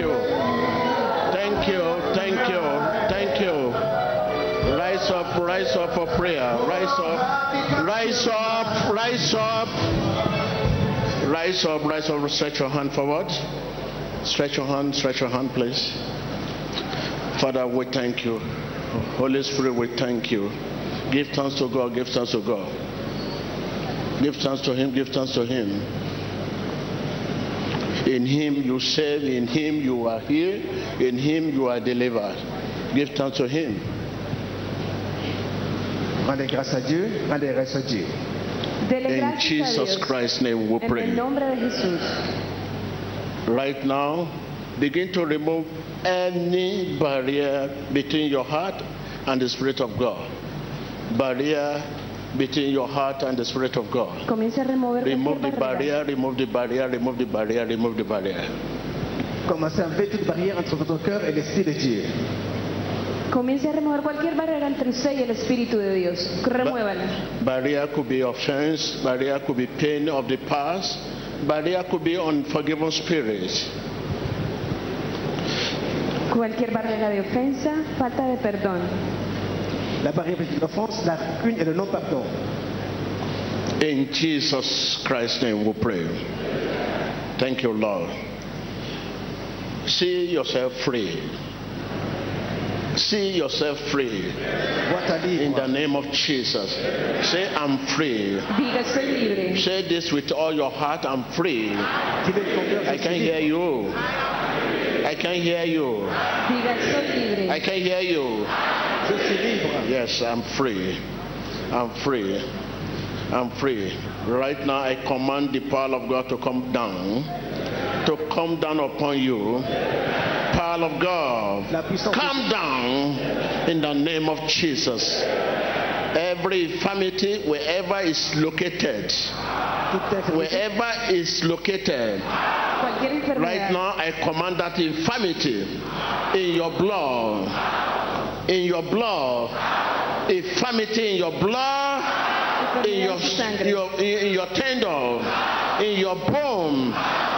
you. Thank you. Thank you. Thank you. Rise up, rise up for prayer. Rise up. Rise up. Rise up. Rise up, rise up. Stretch your hand forward. Stretch your hand, stretch your hand, please. Father, we thank you. Holy Spirit, we thank you. Give thanks to God, give thanks to God. Give thanks to Him, give thanks to Him. In Him you save, in Him you are healed, in Him you are delivered. Give thanks to Him. Rendez grâce à Dieu, rendez grâce à Dieu. In Jesus Christ's name we pray. nombre de Jesús. Right now, begin to remove any barrier between your heart and the Spirit of God. Barrier between your heart and the Spirit of God. Comienza a remover Remove the barrier, remove the barrier, remove the barrier, remove the barrier. Commencez à enlever toute barrière entre votre cœur et l'Esprit de Dieu. Comience a remover cualquier barrera entre usted y el Espíritu de Dios. Remuévala. Barrier could be offense, barrier could be pain of the past, barrier could be unforgiven spirit. Cualquier barrera de ofensa, falta de perdón. La barrière de l'offense, la rancune et le non-pardon. In Jesus Christ's name we pray. Thank you, Lord. See yourself free. See yourself free. Vois ta In the name of Jesus. Say, I'm free. Diga, soy libre. Say this with all your heart, I'm free. Dis-le de ton I can suis hear you. I can hear you. Diga, soy libre. I can hear you. Je suis libre. Yes, I'm free. I'm free. I'm free. Right now, I command the power of God to come down, to come down upon you. Power of God, come down in the name of Jesus. Every infirmity, wherever is located, wherever is located, Right now, I command that infirmity in your blood, in your blood, infirmity in your blood, in your, enfermedad en su sangre. your in your tendon, in your bone.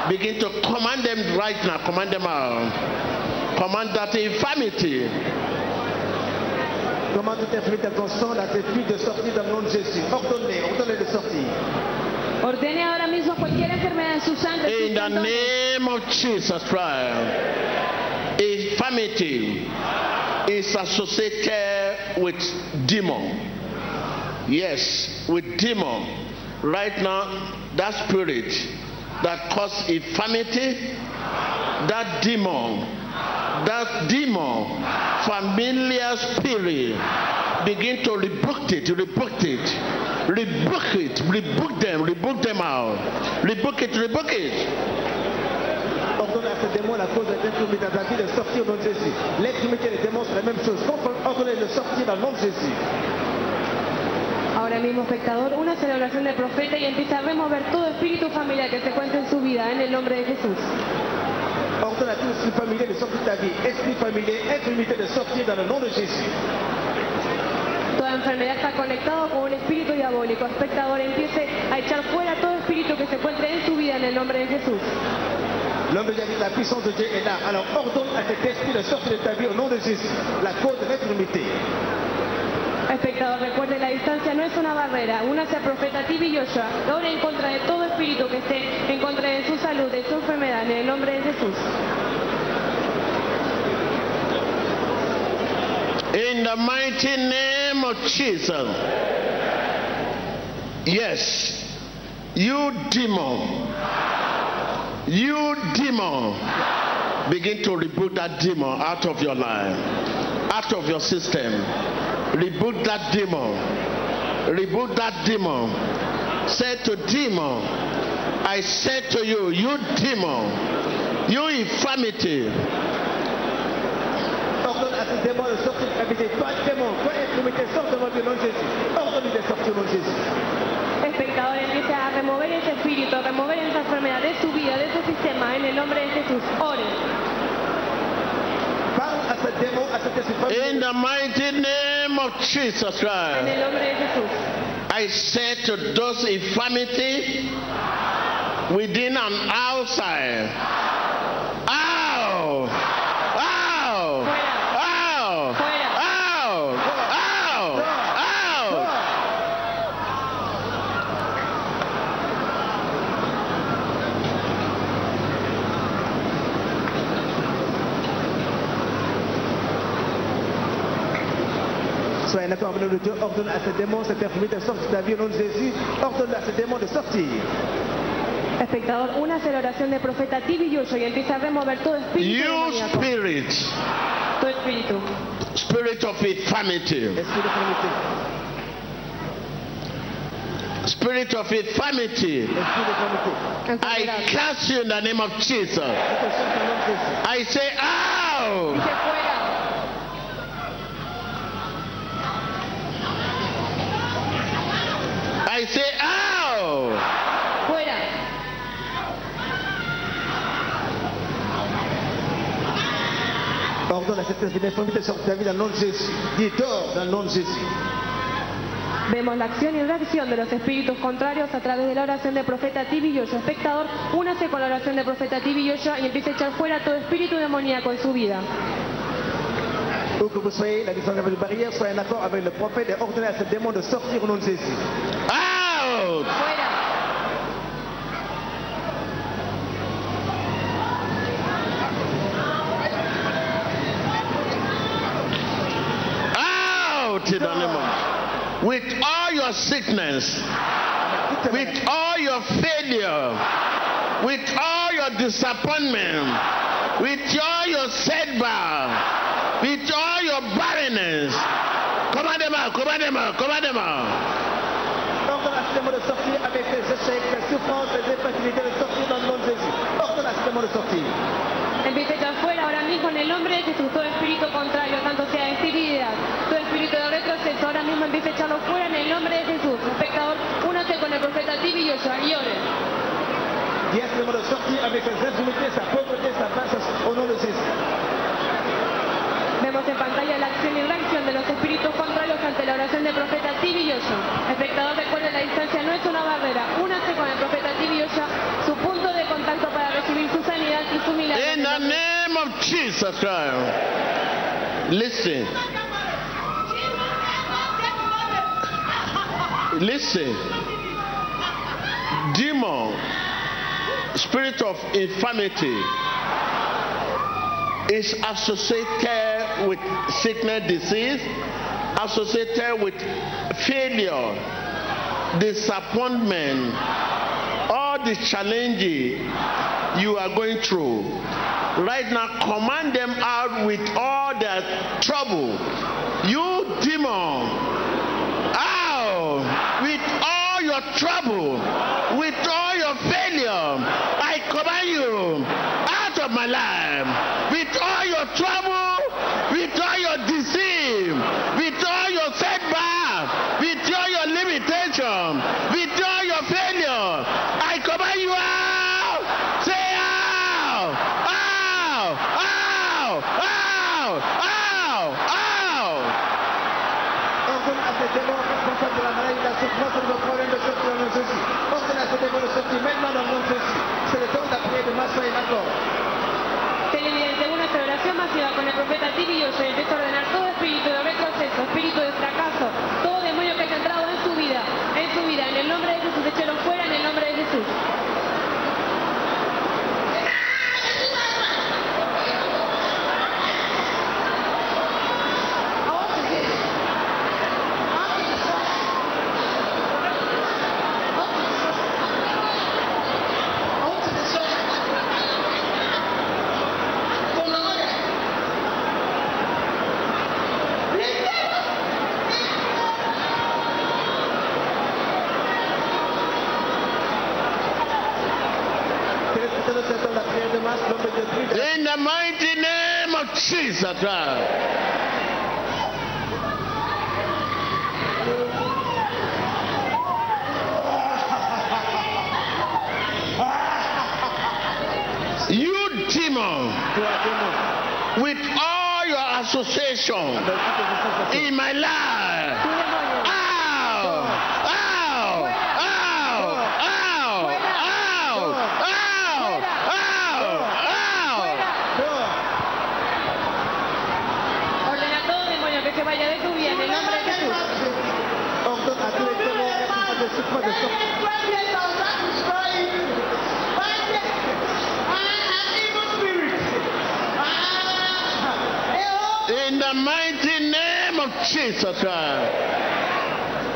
Begin to command them right now. Command them out. Command that infirmity. Commande toute infirmité dans ton sang, la fluide de sortir dans le nom de Jésus. Ordonne-les, ordonne-les de sortir. Ordene ahora mismo cualquier enfermedad en su sangre. sus In the name of Jesus Christ, infirmity is associated with demon. Yes, with demon. Right now, that spirit that caused infirmity, that demon, that demon, familiar spirit, begin to rebuke it, rebuke it, rebuke it, rebuke them, rebuke them out, rebuke it, rebuke it. Ce démon la cause de ta vie de sortir au nom de Jésus. L'infirmité et les démons sont la même chose. Ordonne-les de sortir dans le nom de Jésus. Ahora mismo, espectador, una celebración de profeta y empieza a remover todo espíritu familiar que se encuentre en su vida en el nombre de Jesús. Ordonne à tout esprit familier de sortir de ta vie. Esprit familier, infirmité de sortir dans le nom de Jésus. Toda enfermedad está conectada con un espíritu diabólico. Espectador, empiece a echar fuera todo espíritu que se encuentre en su vida en el nombre de Jesús. L'homme de Dieu la puissance de Dieu est là. Alors ordonne à cet esprit de sortir de ta vie au nom de Jésus. La cause de l'infirmité. Espectador, recuerde, la distancia no es una barrera. Únase al profeta Tibi Joshua. Ore en contra de todo espíritu que esté en contra de su salud, de su enfermedad, en el nombre de Jesús. In the mighty name of Jesus. Yes, you demon, you demon, begin to rebuke that demon out of your life, out of your system. Rebuke that demon, rebuke that demon. Say to demon, I say to you, you demon, you infirmity, démon de Jésus. De sortir Jésus. Espectador, empiece a remover ese espíritu, a remover esa enfermedad de su vida, de su sistema, en el nombre de Jesús. Ore. Parle à ce démon, à cet esprit familier. in the mighty name of Jesus En Christ. el nombre de Jesús. I said to those infirmity within and outside, Soyez d'accord avec le Dieu, ordonne à ce démon, cette infirmité de sortir de ta vie au nom de Jésus. Ordonne à ce démon de sortir. Espectador, una la oración de profeta Tibi Yoyo y empieza a remover todo espíritu You demoníaco. spirit, Todo espíritu. spirit of infirmity, Esprit spirit of infirmity, Esprit. I Enfermedad. cast you in the name of Jesus. Je te cherche au nom de Jésus. I say, fuera. Ordonne à cette esprit d'infirmité de sortir de ta vie dans le nom de Jésus. Dis dors dans le nom de Jésus. Vemos la acción y reacción de los espíritus contrarios a través de la oración de profeta Tibi Yoyo. Espectador, únase con la oración de profeta Tibi Yoyo y empieza a echar fuera todo espíritu demoníaco en su vida. Où que vous soyez, la distance avec les barrières, soyez en accord avec le prophète et ordonnez à ce démon de sortir au nom de Jésus. Out! Fuera. Out in the name of With all your sickness, with all your failure, with all your disappointment, with all your setback, with all your barrenness. Command them out, command them out, command them out. Ordonne à de sortir avec les échecs, les souffrances, les infertilités de sortir dans le nom de Jésus. Ordonne à de sortir. Empieza a ahora mismo en el nombre de Jesús todo espíritu contrario, tanto sea de esterilidad, todo espíritu de retroceso, ahora mismo empieza a echarlo fuera en el nombre de Jesús. Espectador, únase con el profeta Tibi y de sortir avec sa pauvreté, sa au nom de Jésus. Vemos en pantalla la acción y reacción de los espíritus contrarios ante la oración del profeta Tibi Yoyo. Espectador, recuerde la distancia no es una barrera. Únase con el profeta Tibi su punto de contacto para recibir su sanidad y su milagro. In the name of Jesus Christ. Listen. Listen. Demon, spirit of infirmity, is associated with sickness, disease, associated with failure, disappointment, all the challenges you are going through. Right now, command them out with all their trouble. You demon, out with all your trouble, with all your failure. I command you out of my life. With all your trouble, with all your disease, la de la souffrance et de vos problèmes de sortir au nom de Jésus. Ordonne à ce démon de sortir maintenant dans le de Jésus. C'est le temps d'après de ma soyez d'accord. Televidente, una celebración masiva con el profeta Tibi Yoyo y empieza a ordenar todo espíritu de retroceso, espíritu de fracaso, todo demonio que haya entrado en su vida, en su vida, en el nombre de Jesús, échelo fuera en el nombre de Jesús. drive.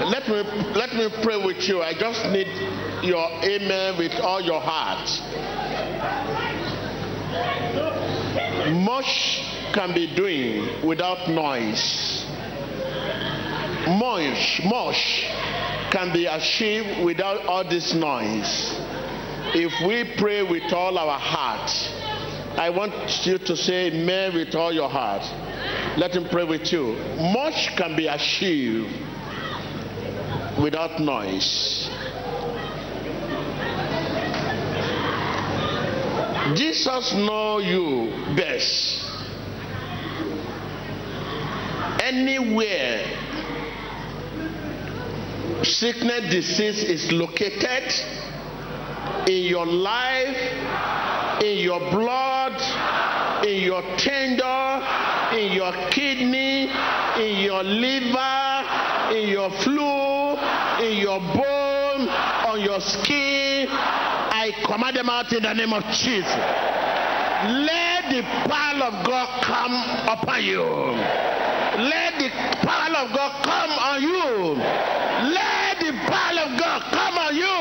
Let me let me pray with you. I just need your amen with all your heart. Much can be doing without noise. Much, much can be achieved without all this noise. If we pray with all our heart, I want you to say amen with all your heart. Let him pray with you. Much can be achieved without noise. Jesus know you best. Anywhere sickness disease is located in your life, in your blood, in your tender, in your kidney, in your liver, in your flu, in your bone, on your skin. I command them out in the name of Jesus. Let the power of God come upon you. Let the power of God come on you. Let the power of God come on you.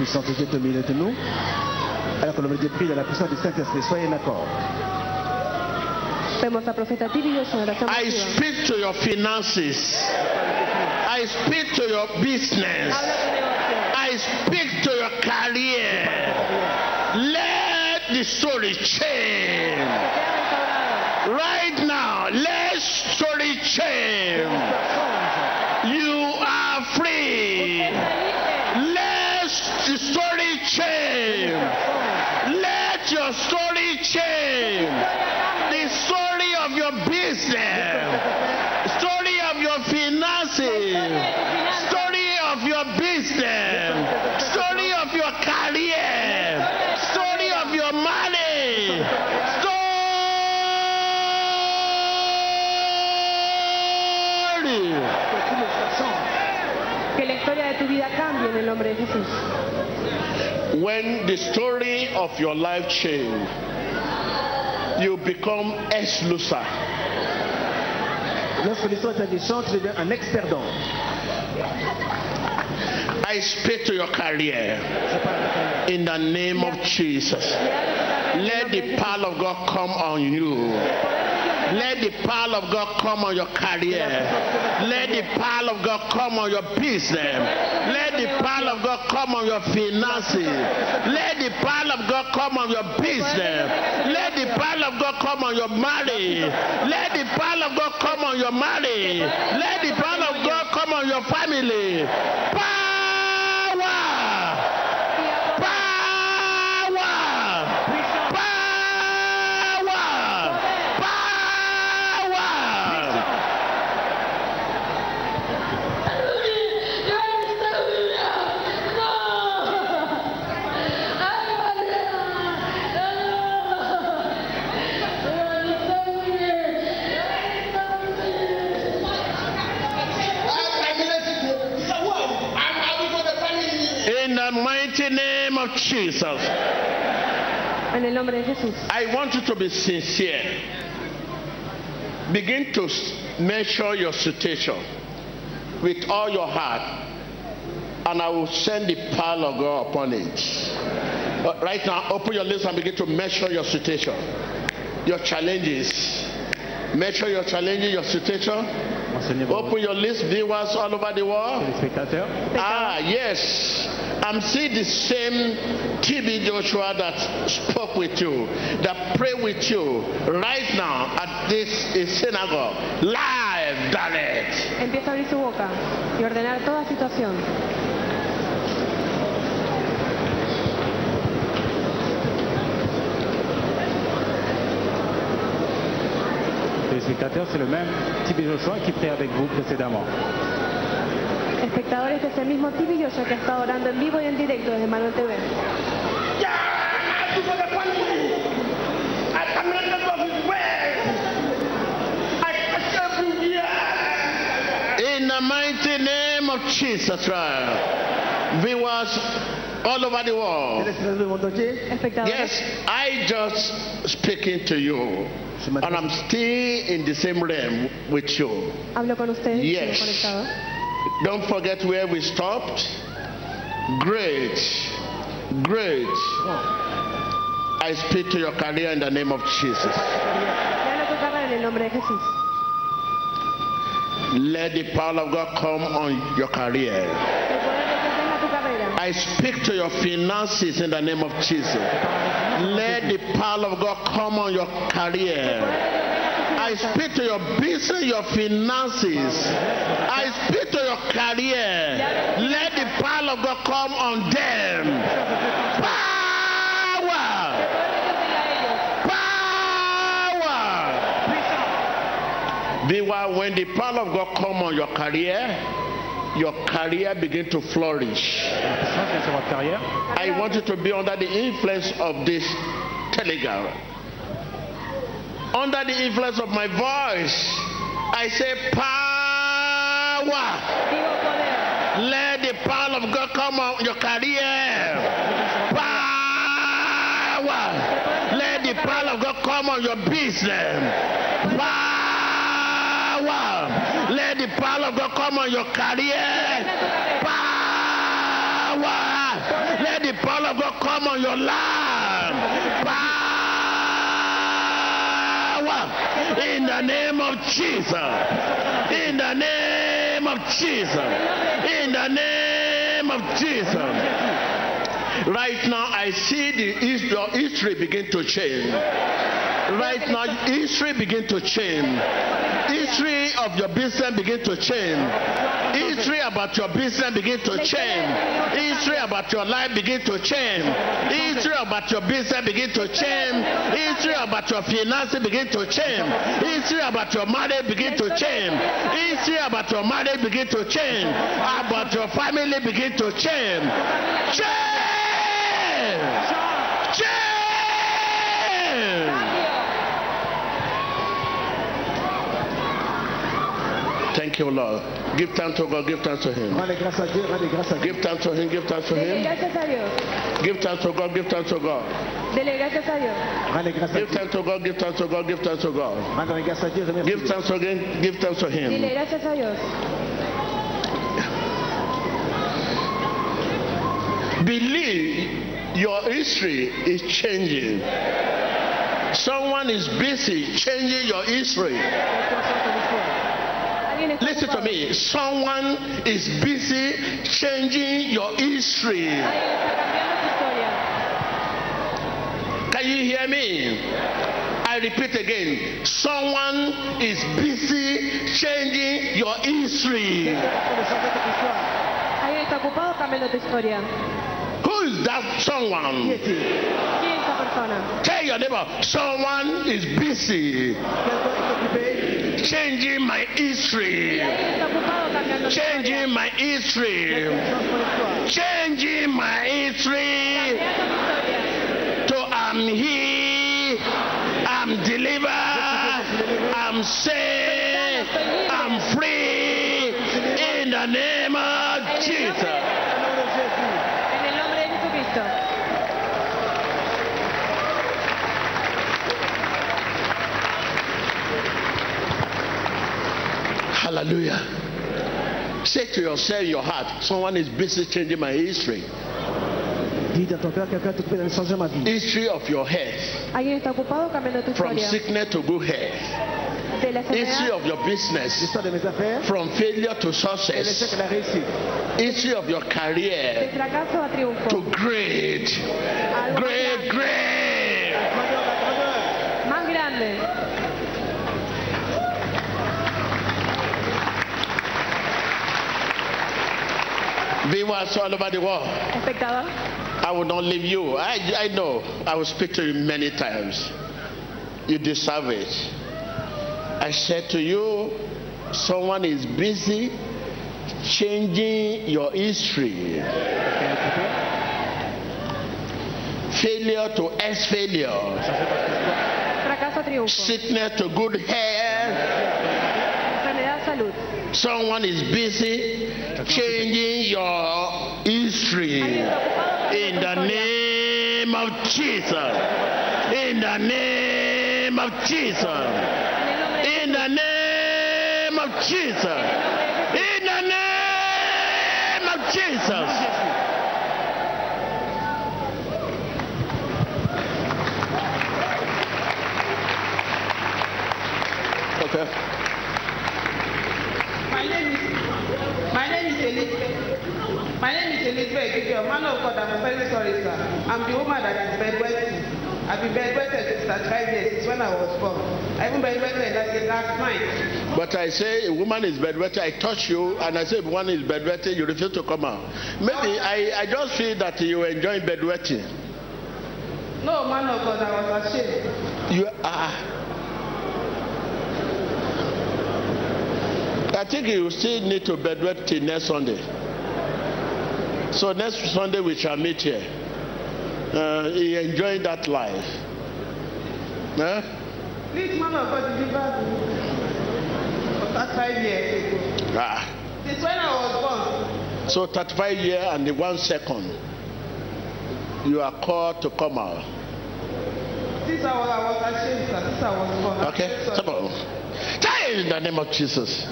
Puissance de Dieu est au de nous. Alors que l'homme de Dieu prie dans la puissance du Saint-Esprit, soyez en accord. Vemos a Profeta Tibio en oración I speak to your finances. I speak to your business. Habla tu negocio. I speak to your career. Let the story change. Right now, let story change. You story change. Let your story change. The story of your business. Story of your finances. Story of your business. Story of your career. Story of your money. Story. Que la historia de tu vida cambie en el nombre de Jesús. When the story of your life change, you become ex-loser. Lorsque l'histoire de ta vie change, tu deviens un ex-perdant. I speak to your career Je parle à ta carrière. in the name of Jesus. Let the power of God come on you. Let the power of God come on your career. Let the power of God come on your business. Let the power of God come on your finances. Let the power of God come on your business. Let the power of God come on your marriage. Let the power of God come on your marriage. Let the power of God come on your family. Power! Mighty name of Jesus, En el nombre de Jesús. I want you to be sincere. Begin to measure your situation with all your heart, and I will send the power of God upon it. But right now, open your lips and begin to measure your situation, your challenges. Measure your challenges, your situation. Open your lips, viewers all over the world. Ah, yes. I'm seeing the same TB Joshua that spoke with you, that prayed with you right now at this synagogue, live, direct. Empieza a abrir su boca y ordenar toda situación. Téléspectateurs, c'est le même Tibi Joshua qui prie avec vous précédemment. Espectadores, este es el mismo TB Joshua que ha estado orando en vivo y en directo desde Emmanuel TV. In the mighty name of Jesus Christ. Viewers all over the world. Téléspectateurs du monde entier, Espectadores, Yes, I just speaking to you. And I'm still in the same realm with you. hablo con ustedes. Yes. Don't forget where we stopped. Great. Great. I speak to your career in the name of Jesus. Le hablo a tu carrera en el nombre de Jesús. Let the power of God come on your career. El poder de Dios venga a tu carrera. I speak to your finances in the name of Jesus. Let the power of God come on your career. I speak to your business, your finances. I speak to your career. Let the power of God come on them. Power! Power! Meanwhile, when the power of God come on your career, your career begin to flourish. Ça, c'est sur votre carrière. I want you to be under the influence of this telegram. Under the influence of my voice, I say power. Let the power of God come on your career. Power. Let the power of God come on your business. Power. Let the power of God come on your career. Power. Let the power of God come on your land. Power. In the name of Jesus. In the name of Jesus. In the name of Jesus. Right now, I see the history begin to change. Right now, history begin to change. History of your business begin to change. History about your business begin to change. History about your life begin to change. History about your business begin to change. History about your finances begin to change. History about your marriage begin to change. History about your marriage begin to change. About your family begin to change. Change! Change! Thank you, Lord. Give thanks to God, give thanks to Him. rendez grâce à Dieu, rendez grâce à Dieu. Give thanks to Him, give thanks to Him. gracias a Dios. Give thanks to God, give thanks to God. Dele gracias a Dios. Rendez grâce à Give Dieu. thanks to God, give thanks to God, give thanks to God. Rendez grâce à Dieu, remercie Give Dieu. thanks again, give thanks to Him. gracias a Dios. Believe your history is changing. Someone is busy changing your history. Listen to me. Someone is busy changing your history. Can you hear me? I repeat again. Someone is busy changing your history. Who is that someone? Tell your neighbor, someone is busy changing my history. Changing my history. Changing my history. To I'm here, I'm delivered, I'm saved, I'm free in the name of Jesus. nombre, Au nom de Jésus. en el nombre de Jesucristo. Hallelujah. Say to yourself, your heart, someone is busy changing my history. Dis dans ton cœur, quelqu'un est occupé de changer ma vie. History of your health, Alguien está ocupado cambiando tu from sickness to good health. History of your business, L'histoire de mes affaires, from failure to success. et la réussite. History of your career fracaso a triunfo. to great, Algo great, más grande. great. Viewers all over the world. Espectador, I will not leave you. I, I know. I will speak to you many times. You deserve it. I said to you, someone is busy changing your history. Failure to ex failure, sickness to good health. Someone is busy changing your history. In the name of Jesus. In the name of Jesus. In the name of Jesus. In the name of Jesus. Elizabeth. My name is Elizabeth Gideon. Man of God, I'm very sorry, sir. I'm the woman that is bedwetting. I've been bedwetted since 35 years, since when I was born. I even bedwetted last, last night. But I say a woman is bedwetting, I touch you, and I say if one is bedwetting, you refuse to come out. Maybe I, I just feel that you enjoy bedwetting. No, man of God, I was ashamed. You are. Think you still need to bedwet till next Sunday. So next Sunday we shall meet here. Uh, you enjoy that life. Huh? Please, man of God, deliver me. For 35 years ago. Ah. Since when I was born. So 35 years and the one second, you are called to come out. Since I was, I was ashamed. Since I was born. Okay? Come on. Die in the name of Jesus.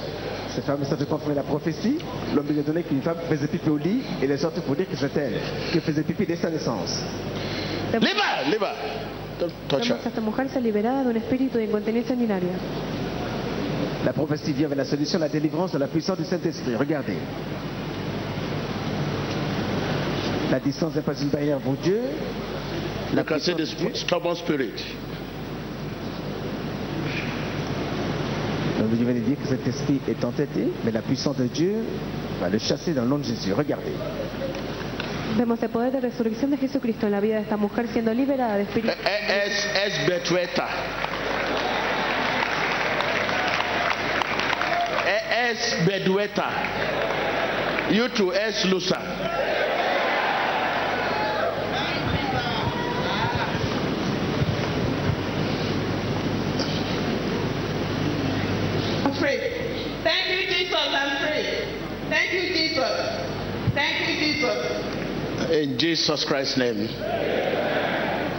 Cette femme est sortie confirmer la prophétie. L'homme lui a donné qu'une femme faisait pipi au lit. Et elle est sortie pour dire que c'est elle qui faisait pipi dès sa naissance. Leave her, leave her. Don't touch Vemos a her. esta mujer ser liberada de un espíritu de incontinencia urinaria. La prophétie vient avec la solution, la délivrance de la puissance du Saint-Esprit. Regardez. La distance n'est pas une barrière pour Dieu. La puissance de Dieu. Je viens de dire que cet esprit est entêté, mais la puissance de Dieu va le chasser dans le nom de Jésus. Regardez. Vemos el poder de resurrección de Jesucristo en la vida de esta mujer siendo liberada de espíritu. Es, es Betueta. Es Bedueta. You too, es Lusa. In Jesus Christ's name.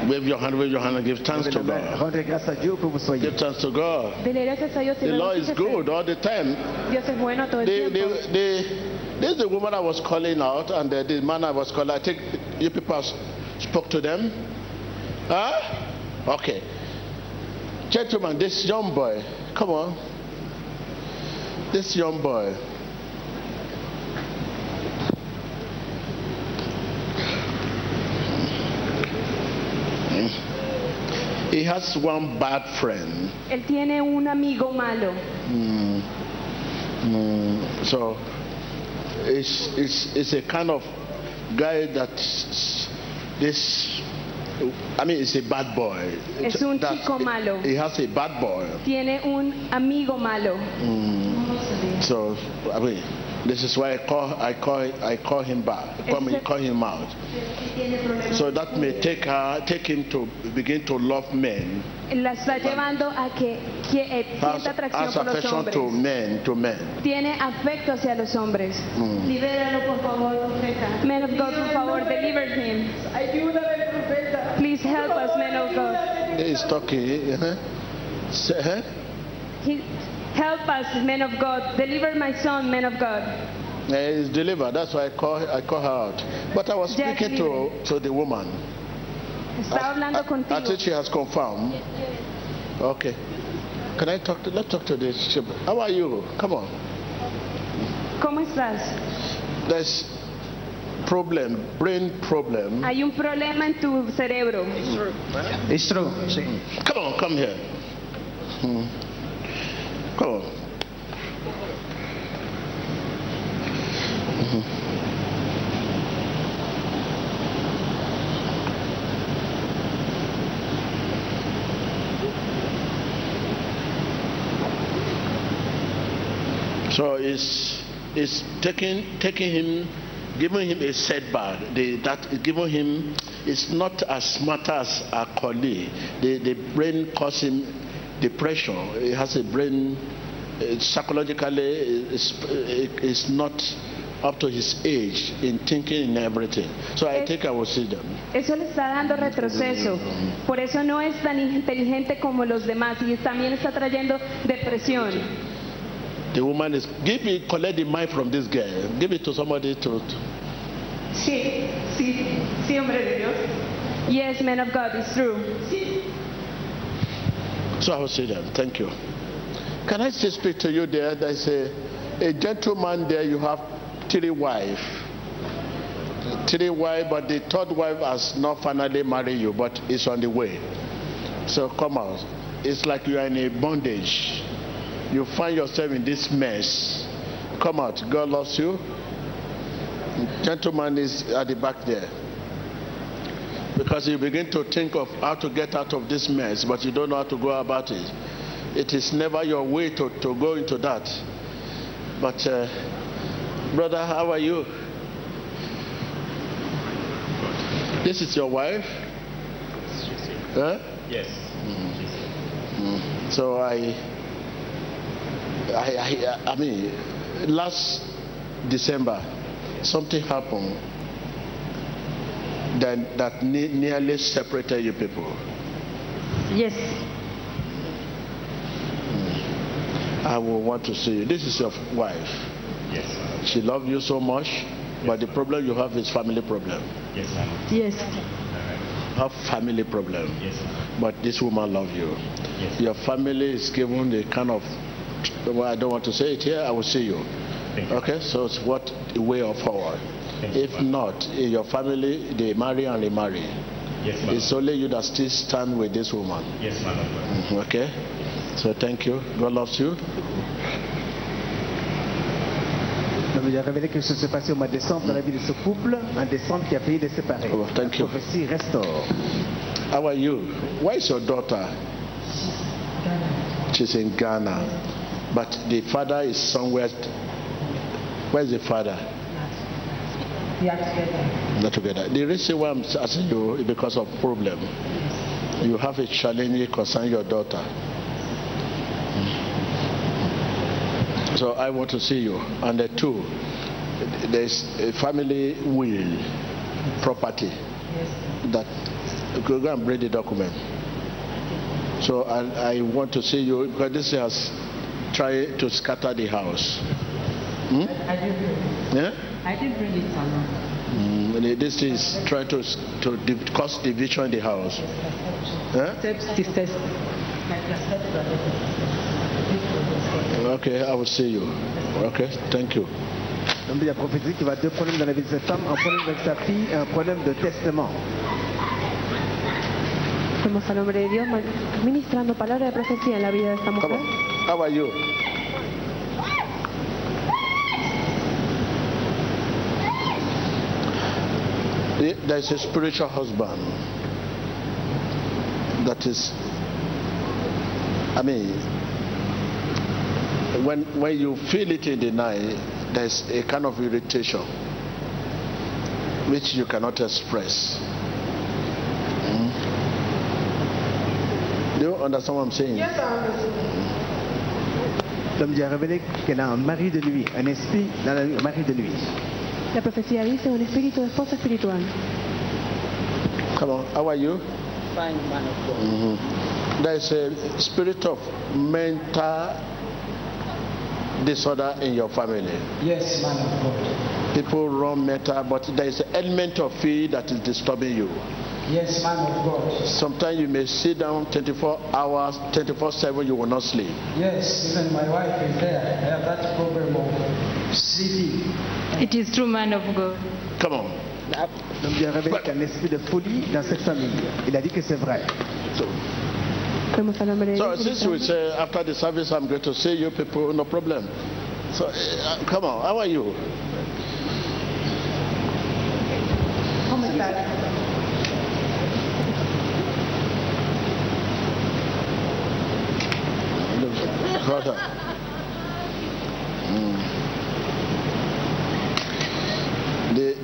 Wave your hand, wave your hand and give thanks to God. Give thanks to God. The Lord is good all the time. The, the, the, this is the woman I was calling out, and the, the man I was calling. I think you people spoke to them. Huh? Okay. Gentlemen, this young boy, come on. This young boy. He has one bad friend. Él tiene un amigo malo. Mm. Mm. So it's, it's, it's a kind of guy that this, I mean, it's a bad boy. Es un That's- chico malo. He has a bad boy. Tiene un amigo malo. Mm. So, I mean, this is why I call, I call, I call him back. Call, me, call him out. So that may take her, take him to begin to love men. La está llevando a que, que eh, Has, sienta atracción has por los affection hombres. to men, to men. Tiene afecto hacia los hombres. Mm. Libéralo, por favor, profeta. Men of God, por favor, deliver him. Ayúdame, profeta. Please help us, men of God. He's talking. Uh-huh. Say, huh? He, help us, men of God. Deliver my son, men of God. Uh, he's delivered. That's why I call, I call her out. But I was speaking to, to the woman. Está hablando I, I contigo. think she has confirmed. Okay. Can I talk to, let's talk to this. chip. How are you? Come on. ¿Cómo estás? There's problem, brain problem. Hay un problema en tu cerebro. It's true. Come on, come here. Hmm. Mhm. So it's, it's taking, taking him, giving him a setback. The, that giving him is not as smart as a colleague. The, the brain causes him depression. He has a brain uh, psychologically uh, is, uh, is not up to his age in thinking in everything. So I Es- think I will see them. Eso le está dando retroceso. Um, Por eso no es tan inteligente como los demás y también está trayendo depresión. The woman is give me collect the mind from this girl. Give it to somebody to. to- Sí, sí, sí, hombre de Dios. Yes, man of God, it's true. So I will see them. Thank you. Can I still speak to you there? There's a, a gentleman there. You have three wives. Three wives, but the third wife has not finally married you, but it's on the way. So come out. It's like you are in a bondage. You find yourself in this mess. Come out. God loves you. Gentleman is at the back there. Because you begin to think of how to get out of this mess, but you don't know how to go about it. It is never your way to, to go into that. But, uh, brother, how are you? This is your wife? Huh? Yes. So I, I, I, I mean, last December, something happened that, that ne- nearly separated you people. Yes. I will want to see you. This is your wife. Yes. She loves you so much, but the problem you have is family problem. Yes, ma'am. Yes. Have family problem. Yes, ma'am. But this woman loves you. Yes. Your family is given the kind of, well, I don't want to say it here. I will see you. Thank you. Okay, so it's what a way of forward. Thank you, If not, in your family they marry and remarry. Yes, ma'am. It's only you that still stand with this woman. Yes, ma'am. of God. Okay, so thank you. God loves you. Ça veut dire révéler quelque chose s'est passé au mois de décembre dans la vie de ce couple, un décembre qui a failli les séparer. Oh, thank you. La prophétie restaure. How are you? Where is your daughter? She's in Ghana, but the father is somewhere. Where's the father? Not together. The reason why I'm asking you is because of problem. You have a challenge concerning your daughter. So I want to see you. And the two, there's a family will, property that go and bring the document. So I, I want to see you because this has tried to scatter the house. Hmm? Yeah? I didn't bring it along. Mm, and this is trying to to div- cause division in the house. Step sisters. Like. Okay, I will see you. Okay, thank you. Donc il y a prophétie qui va deux problèmes dans la vie de cette femme, un problème avec sa fille et un problème de testament. Vemos al hombre de Dios ministrando palabra de profecía en la vida de esta mujer. How are you? Eh, There's a spiritual husband that is, I mean, when when you feel it in the night, there's a kind of irritation which you cannot express. Hmm? Do you understand what I'm saying? Yes, I understand. L'homme dit a révélé qu'elle a un mari de nuit, un esprit dans la nuit, un mari de nuit. La profecía dice un espíritu de esposa espiritual. Come on, how are you? Fine, man of God. Mhm. There is a spirit of mental disorder in your family. Yes, man of God. People run mental, but there is an element of fear that is disturbing you. Yes, man of God. Sometimes you may sit down 24 hours, 24 7, you will not sleep. Yes, even my wife is there. I have that problem of sleeping. It is true, man of God. Come on. L'homme dit a révélé qu'il y a un esprit de folie dans cette famille. Il a dit que c'est vrai. So, Vemos al hombre de so since we say after the service, I'm going to see you people, no problem. So, uh, come on, how are you? ¿Cómo estás? Brother.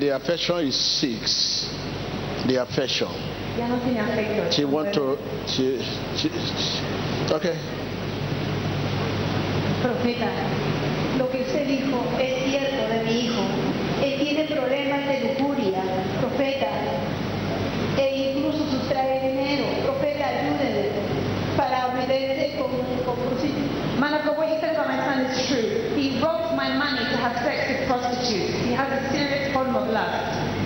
The affection is six. The affection. Ya no tiene afecto. She want to. She, she, she- okay. Profeta, lo que usted dijo es cierto de mi hijo. Él tiene problemas de lujuria, profeta, e incluso sustrae dinero. Profeta, ayúdele para meterse con, con. Man of God, what he said about my son is true. He robs my money to have sex with prostitutes. He has a serious problem of lust.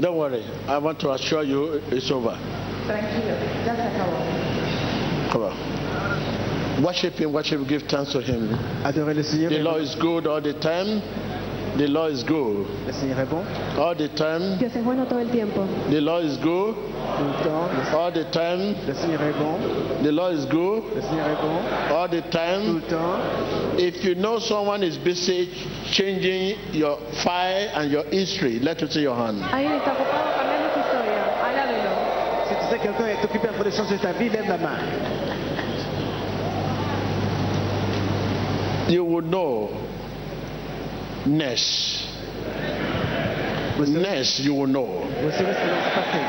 Don't worry. I want to assure you it's over. Tranquilo, ya se acabó. Come on. Worship Him, worship, give thanks to Him. Adorez le Seigneur. The Lord is good all the time. The law is good Le Seigneur est bon all the time. Dios es bueno todo el tiempo. The law is good tout le temps. all the time. Le Seigneur est bon. The law is good Le Seigneur est bon all the tout time. le temps. If you know someone is busy changing your file and your history, let me see your hand. Alguien está ocupado cambiando su historia. Alábelo. Si tu sais que quelqu'un est occupé en train de changer ta vie, lève la main. You would know next. Vous savez, Next, you will know. vous savez ce qui va se passer.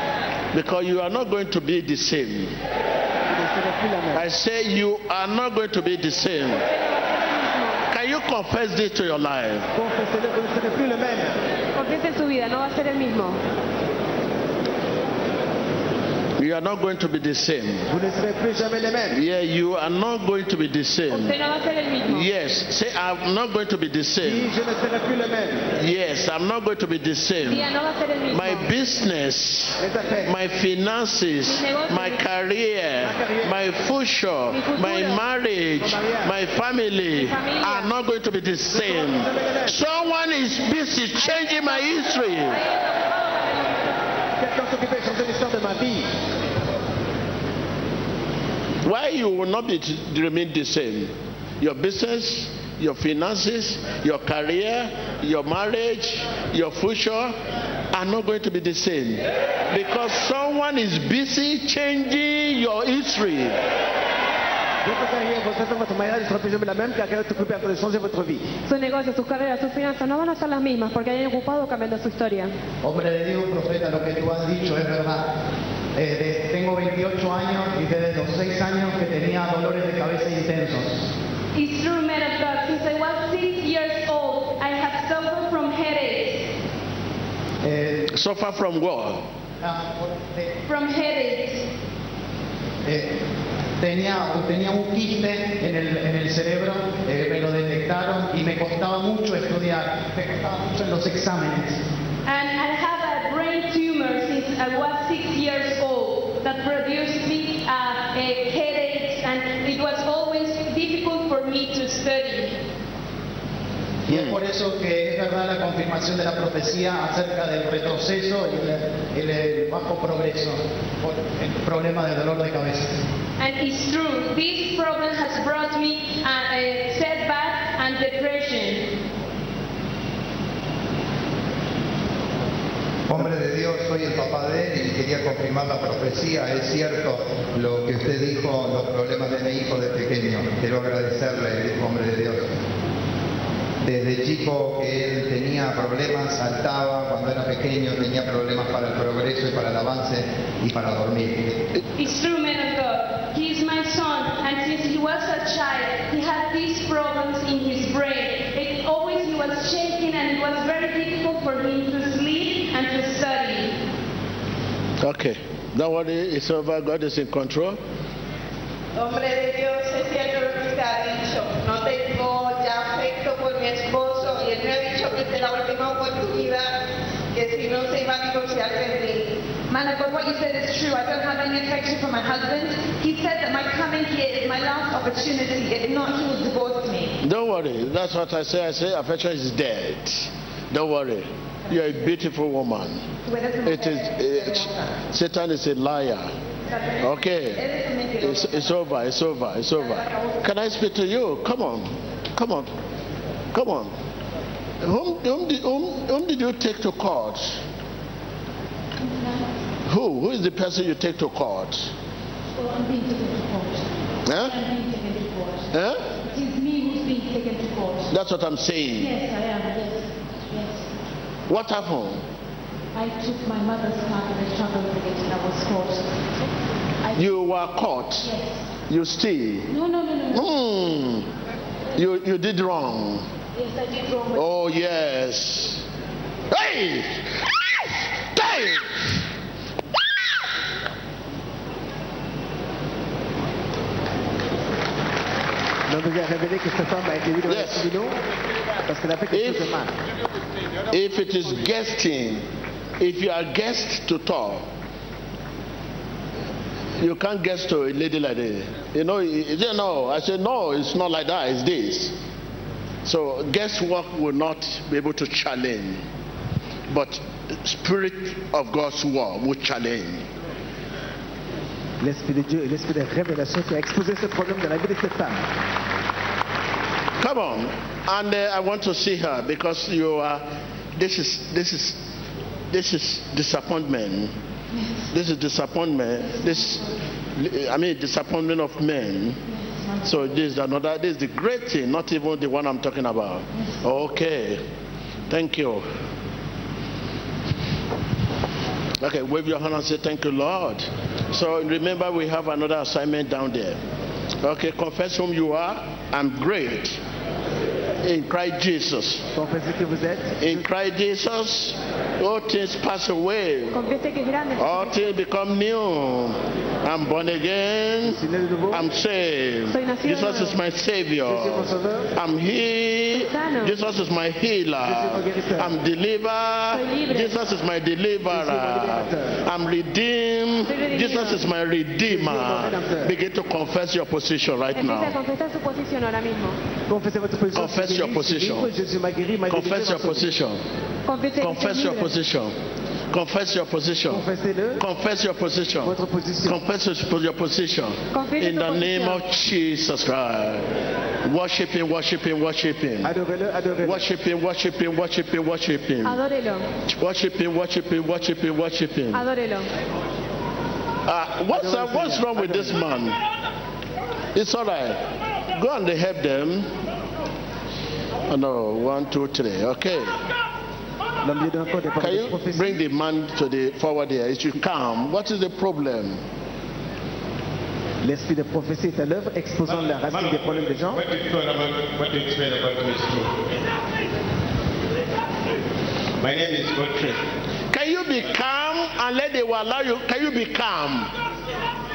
Because you are not going to be the same. Vous ne serez plus la même. I say you are not going to be the same. Can you confess this to your life? Confessez-le, vous ne serez plus le même. Su vida, no va a ser el mismo. You are not going to be the same. Vous ne serez plus jamais les mêmes. Yeah, you are not going to be the same. Usted no va a ser el mismo. Yes, say I'm not going to be the Oui, same. je ne serai plus le même. Yes, I'm not going to be the same. Día no va a ser el mismo. My business, my finances, my career, my future, my marriage, my family are not going to be the same. Someone is busy changing my history. Quelqu'un s'occupe de changer l'histoire de ma vie. Why you will not be remain the same? Your business, your finances, your career, your marriage, your future are not going to be the same because someone is busy changing your history. Votre carrière, votre affaire, votre mariage ne sera plus jamais la même car quelqu'un est occupé en train de changer votre vie. Sus sus carreras, sus finanzas no van a ser las mismas porque hayan ocupado cambiando su historia. Hombre de Dios, profeta, lo que tú has dicho es verdad. Eh, de- tengo 28 años y desde los 6 años que tenía dolores de cabeza intensos. It's true, man of God. Since I was six years old, I have suffered from headaches. Eh, Suffer from what? ah, eh, From headaches. eh, tenía, tenía un quiste en el, en el cerebro, eh, me lo detectaron y me costaba mucho estudiar, me costaba mucho en los exámenes. And I have a brain tumor since I was six years old that produced me uh, headaches, and it was always difficult for me to study. Y es por eso que es verdad la confirmación de la profecía acerca del retroceso y el, el- el bajo progreso por el problema del dolor de cabeza. And it's true, this problem has brought me a, a setback and depression. Hombre de Dios, soy el papá de él y quería confirmar la profecía. Es cierto lo que usted dijo, los problemas de mi hijo de pequeño. Quiero agradecerle, hombre de Dios. Desde chico él tenía problemas, saltaba, cuando era pequeño tenía problemas para el progreso y para el avance y para dormir. Okay. Don't worry, it's over. God is in control. Hombre de Dios, es cierto lo que usted ha dicho. No tengo ya afecto por mi esposo y él me ha dicho que esta es la última oportunidad, que si no se iba a divorciar de mí. Man of God, what you said is true. I don't have any affection for my husband. He said that my coming here is my last opportunity. If not, he will divorce me. Don't worry. That's what I say. I say affection is dead. Don't worry. You're a beautiful woman. Tú eres una It is. It. Satan is a liar. Okay. It's, it's over. It's over. It's over. Can I speak to you? Come on. Come on. Come on. Whom, whom, did, whom, whom did you take to court? Who? Who is the person you take to court? Well, I'm being taken to court. Huh? I'm being taken to court. Huh? It is me who's being taken to court. That's what I'm saying. Yes, I am. Yes. What happened? I took my mother's card and I struggled with it and I was caught. I, You were caught. Yes. You steal. No, no, no, no. no. Hmm. You, you did wrong. Yes, I did wrong. Oh, yes. Hey! Hey! Révéler que cette femme a été vue dans Yes. le tribunal parce qu'elle a fait quelque If- chose de mal. If it is guesting, if you are guest to talk, you can't guess to a lady like this. You know, you no. I said no. It's not like that. It's this. So guesswork will not be able to challenge, but spirit of God's word will challenge. L'Esprit de Dieu et l'Esprit de révélation qui a exposé ce problème dans la vie de cette femme. Come on, and uh, I want to see her because you are. This is this is this is disappointment. This is disappointment. This, I mean, disappointment of men. So this is another. This is the great thing, not even the one I'm talking about. Okay, thank you. Okay, wave your hand and say thank you, Lord. So remember, we have another assignment down there. Okay, confess whom you are. I'm great in Christ Jesus. Confessez que vous êtes. In Christ Jesus, all things pass away. Confiese que es grande. All things become new. I'm born again. Je suis né de nouveau. I'm saved. Soy nacido de Jesus is my Savior. I'm healed. Jesus is my Je suis mon healer. I'm delivered. Jesus is my deliverer. I'm redeemed. Jesus is my Je suis mon redeemer. Begin to confess your position right now. confesar su posición ahora mismo. Confessez votre position. Confess your guéri, je suis position. libre, Jésus m'a guéri, m'a délivré, Confess your position. Confiese que Confess your position. Confess your position. Confess your position. Confess your position. In the name of Jesus Christ. Worship Him, worship Him, worship Him. Worship Him, worship Him, worship Him, worship Him. Worship Him, worship Him, worship Him, worship Him. Uh, what's, uh, what's wrong with this man? It's all right. Go and help them. Oh, no, one, two, three. Okay. L'homme Dieu d'un corps des Can you bring the man to the forward here? It should come. What is the problem? L'esprit de prophétie est à l'œuvre, exposant la racine des problèmes des gens. You explain about what you explain about me. My name is Godfrey. Can you be calm and let they will allow you? Can you be calm?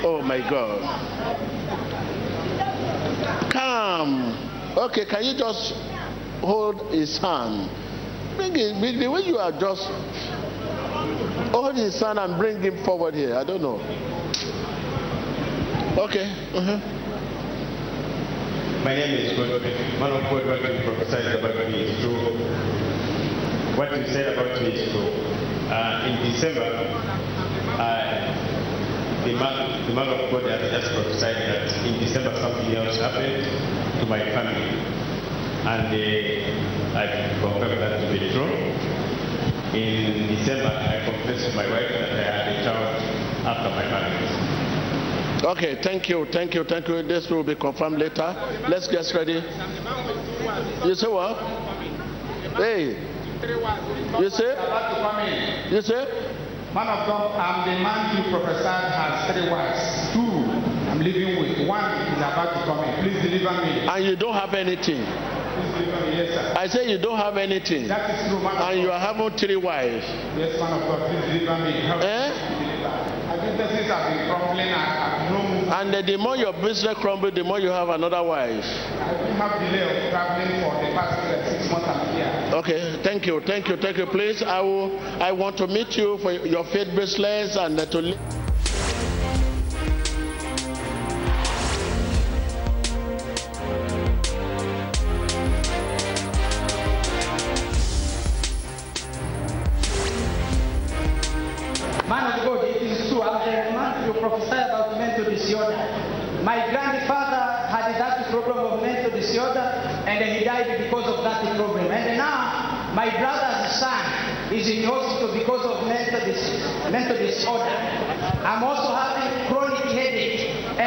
Oh my God. Calm. Okay, can you just hold his hand? It, bring the way you are just hold his hand and bring him forward here. I don't know. Okay. uh-huh. My name is. Man of God, what you prophesied about me is true. What you said about me is true. Uh, in December, uh, the, man, the man of God has just prophesied that in December something else happened to my family. And uh, I confirmed that to be true. In December, I confessed to my wife that I had a child after my marriage. Okay, thank you, thank you, thank you. This will be confirmed later. Let's get ready. You say what? Hey, you say? You say? Man of God, I'm the man you prophesied has three wives. Two I'm living with. One is about to come in. Please deliver me. And you don't have anything. Please deliver me. Yes, sir. I say you don't have anything. That is true, man of And you are having three wives. Yes, man of God, please deliver me. Eh? I think have been crumbling. I no. And the, the more your business crumbles, the more you have another wife. I have delay of traveling for the past uh, six months I'm here. Okay, thank you, thank you, thank you. Please, I will. I want to meet you for your faith bracelets and to.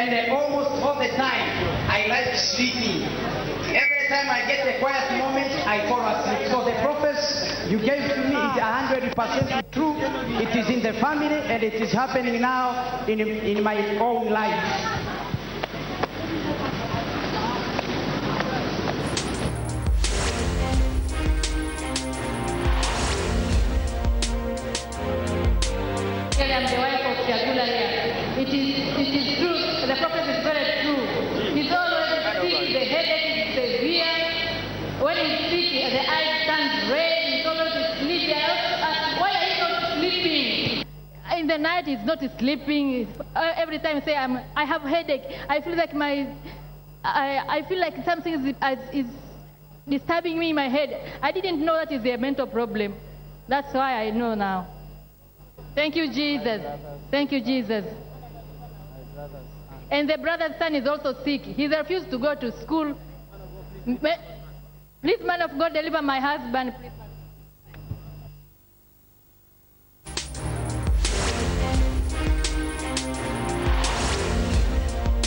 And almost all the time I like sleeping. Every time I get a quiet moment, I fall asleep. So the prophets you gave to me is 100% true. It is in the family and it is happening now in, in my own life. He's not sleeping. Uh, Every time say, I'm, I have headache. I feel like my, I, I feel like something is, is disturbing me in my head. I didn't know that is a mental problem. That's why I know now. Thank you, Jesus. Thank you, Jesus. And the brother's son is also sick. He refused to go to school. Please, man of God, deliver my husband.